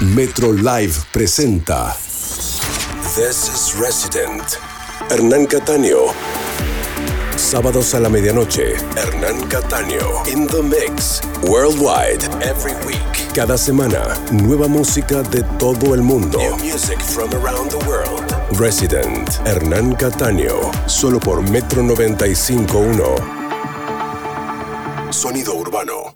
Metro Live presenta This is Resident. Hernán Cataño. Sábados a la medianoche, Hernán Cataño. In the Mix. Worldwide. Every week. Cada semana, nueva música de todo el mundo. New music from around the world. Resident. Hernán Cataño. Solo por Metro 95.1. Sonido urbano.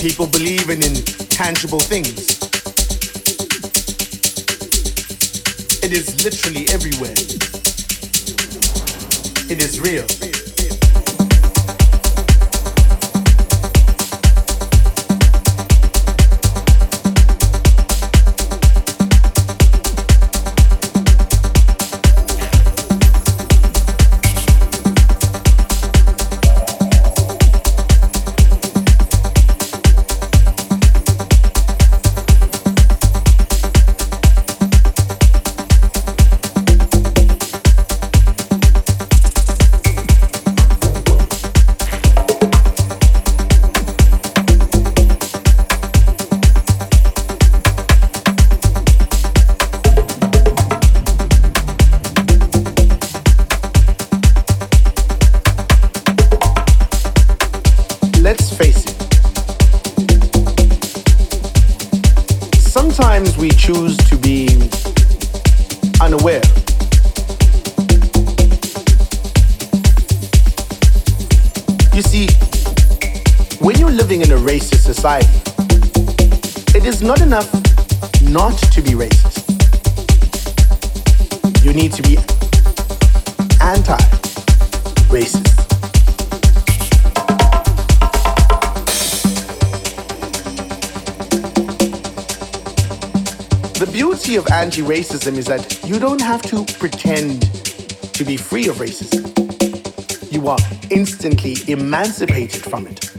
People believe in intangible things. It is literally everywhere. It is real. Racism is that you don't have to pretend to be free of racism. You are instantly emancipated from it.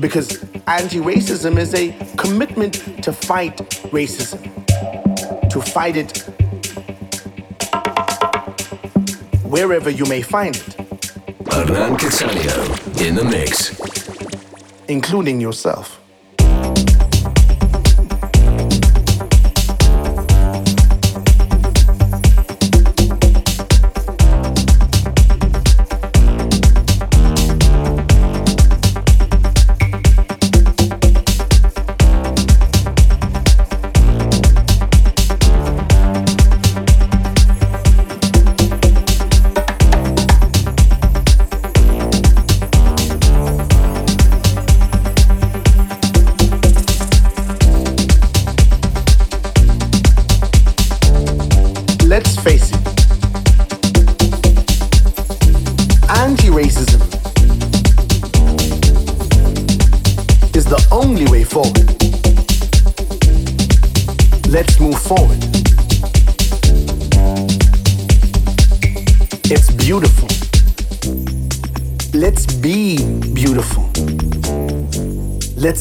Because anti racism is a commitment to fight racism, to fight it wherever you may find it. Hernan Cattaneo in the mix, including yourself.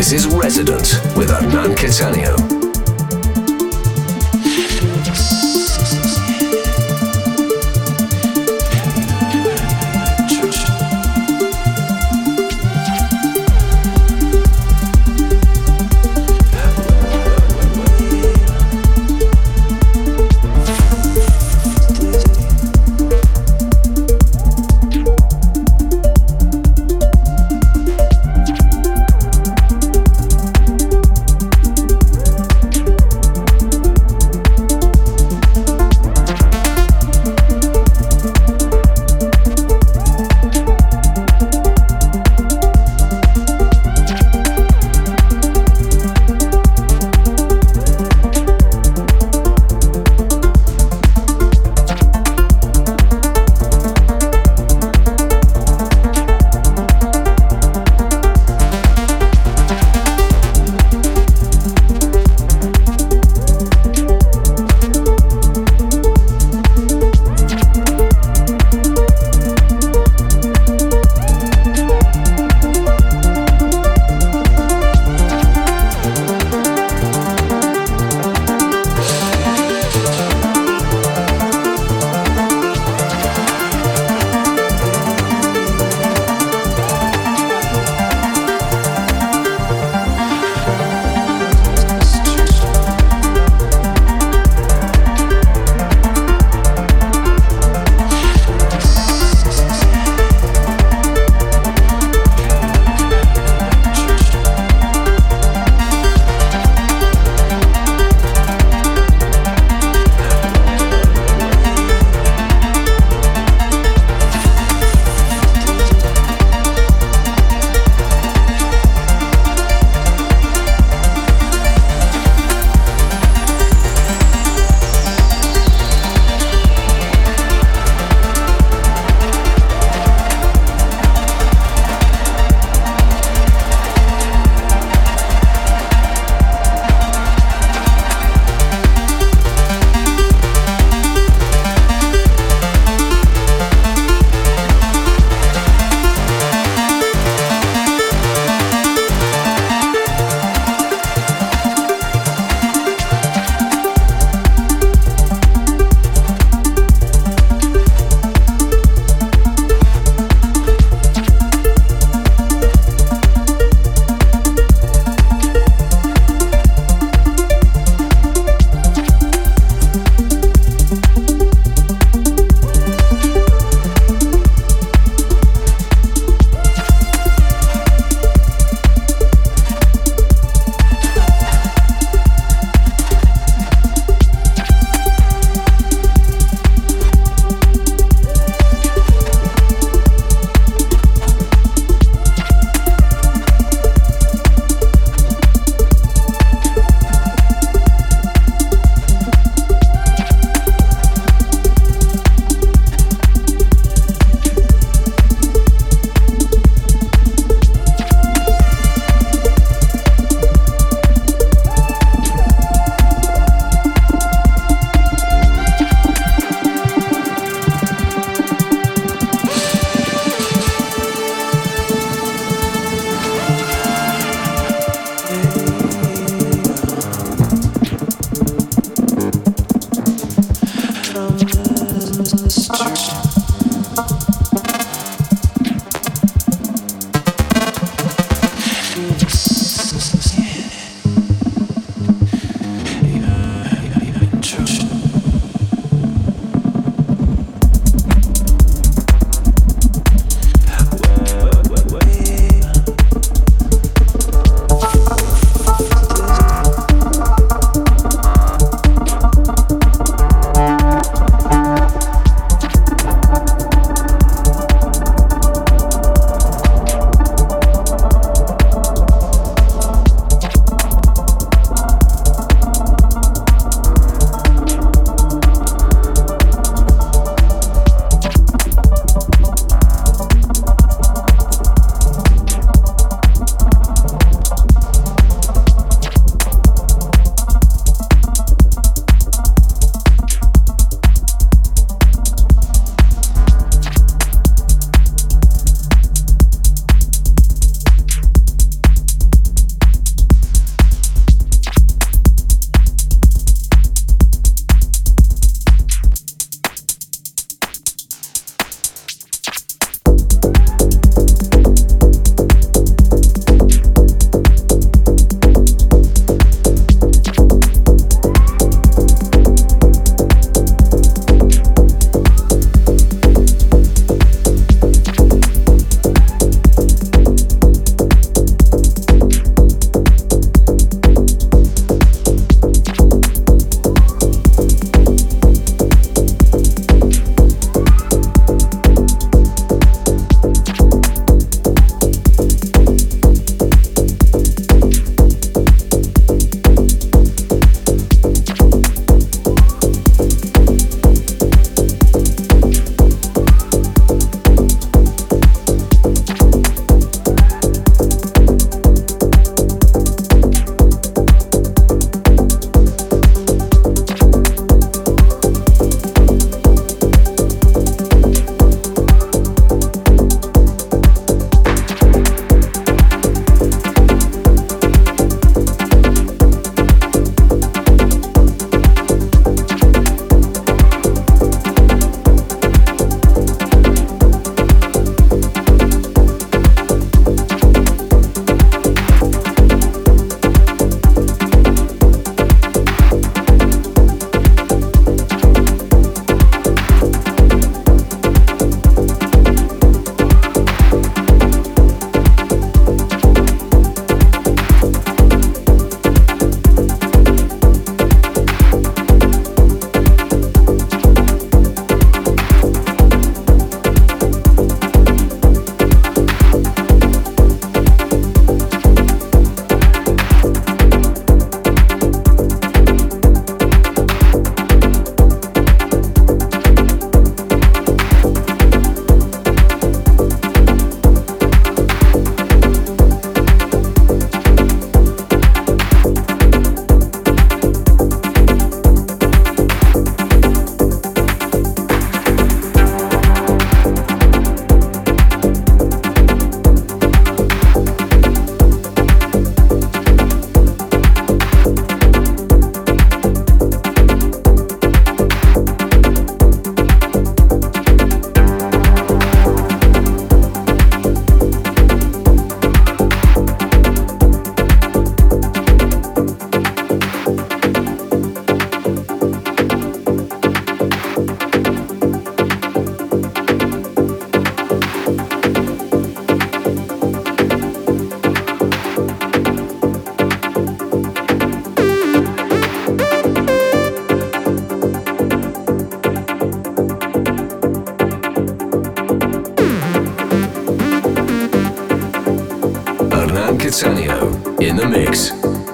This is Resident with Cattaneo. Catania in the mix.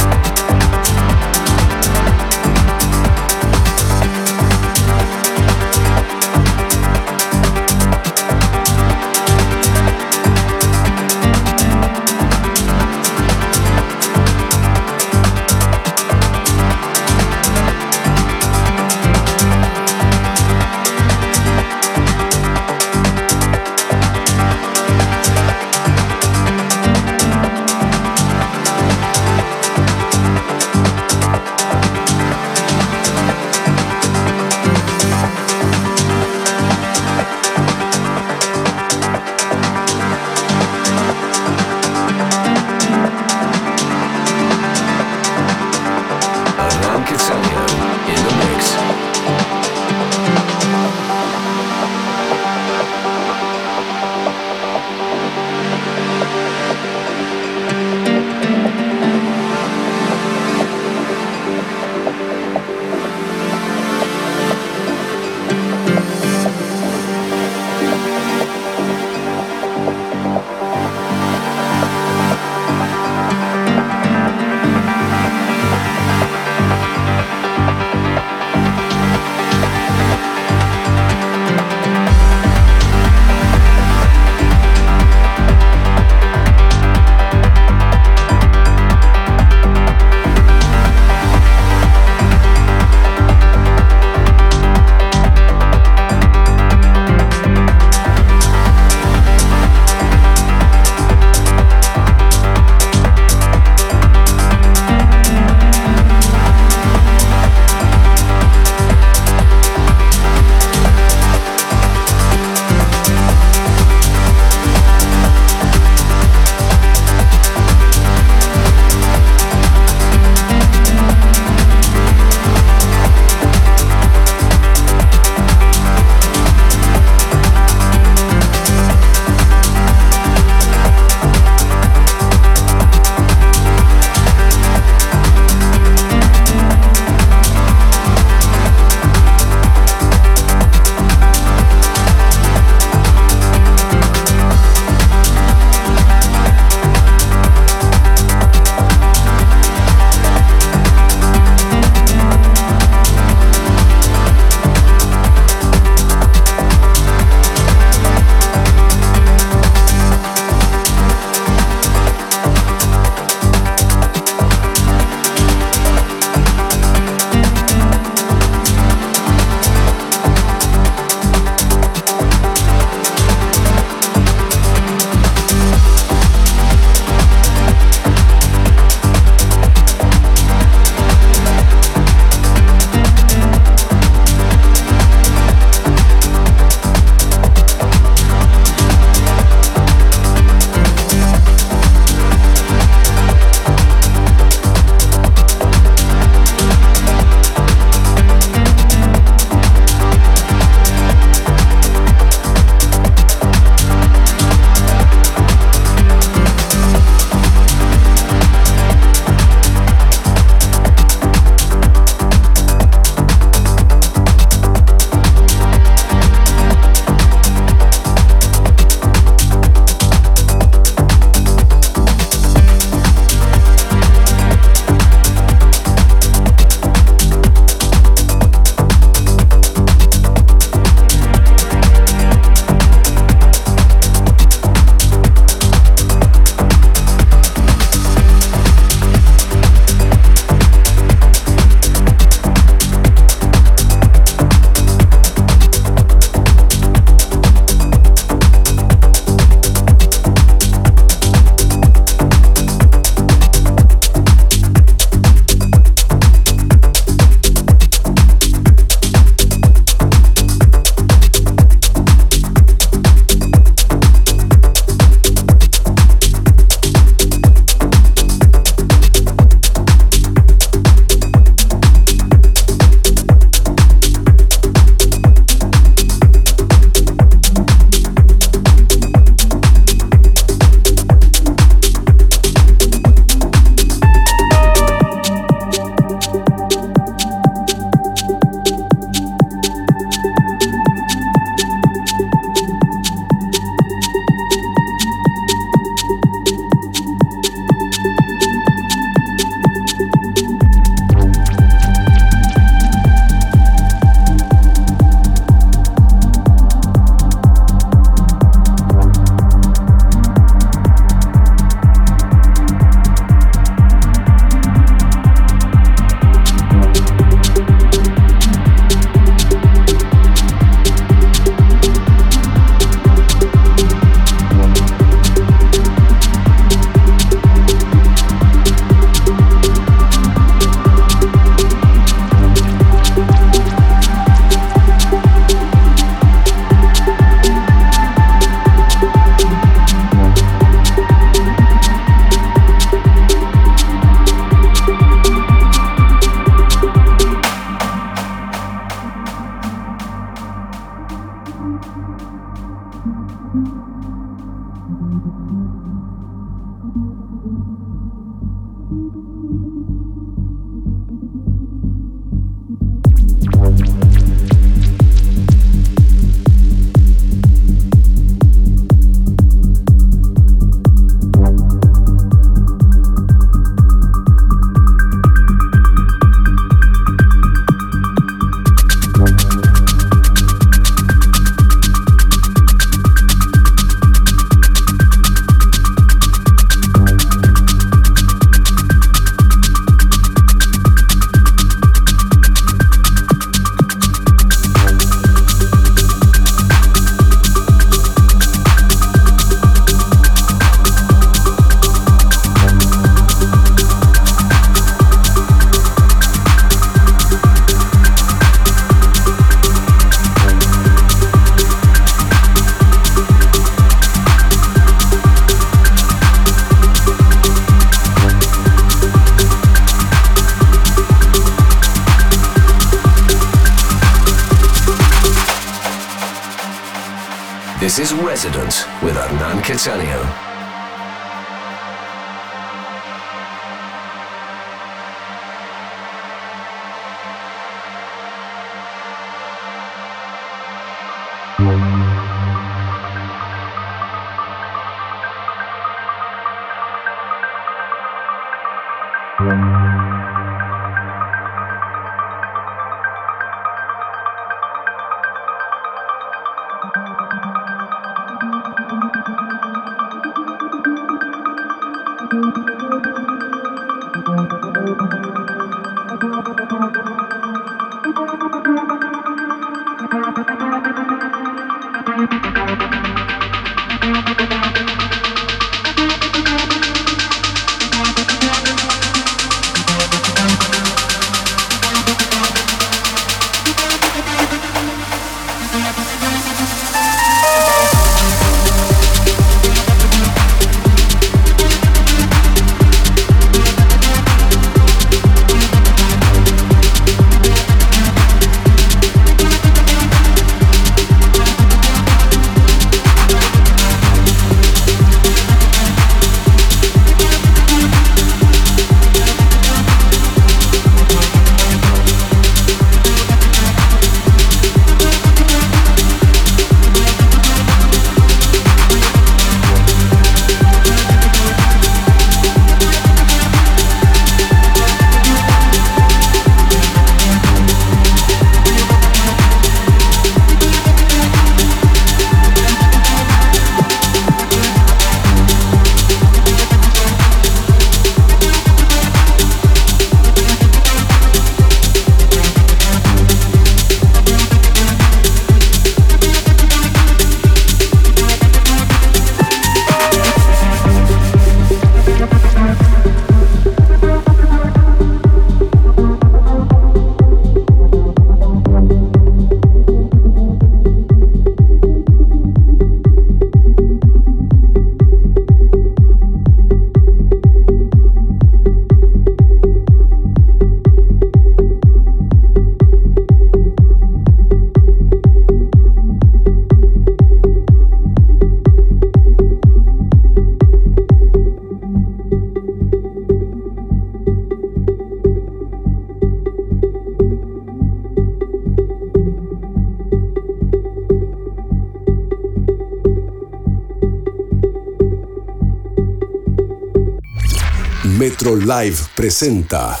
Presenta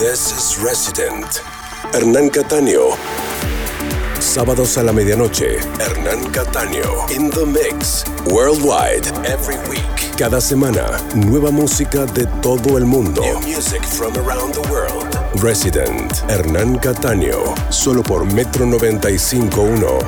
This is Resident. Hernán Cataño. Sábados a la medianoche. Hernán Cataño. In the mix. Worldwide. Every week. Cada semana. Nueva música de todo el mundo. New music from around the world. Resident. Hernán Cataño. Solo por Metro 95.1.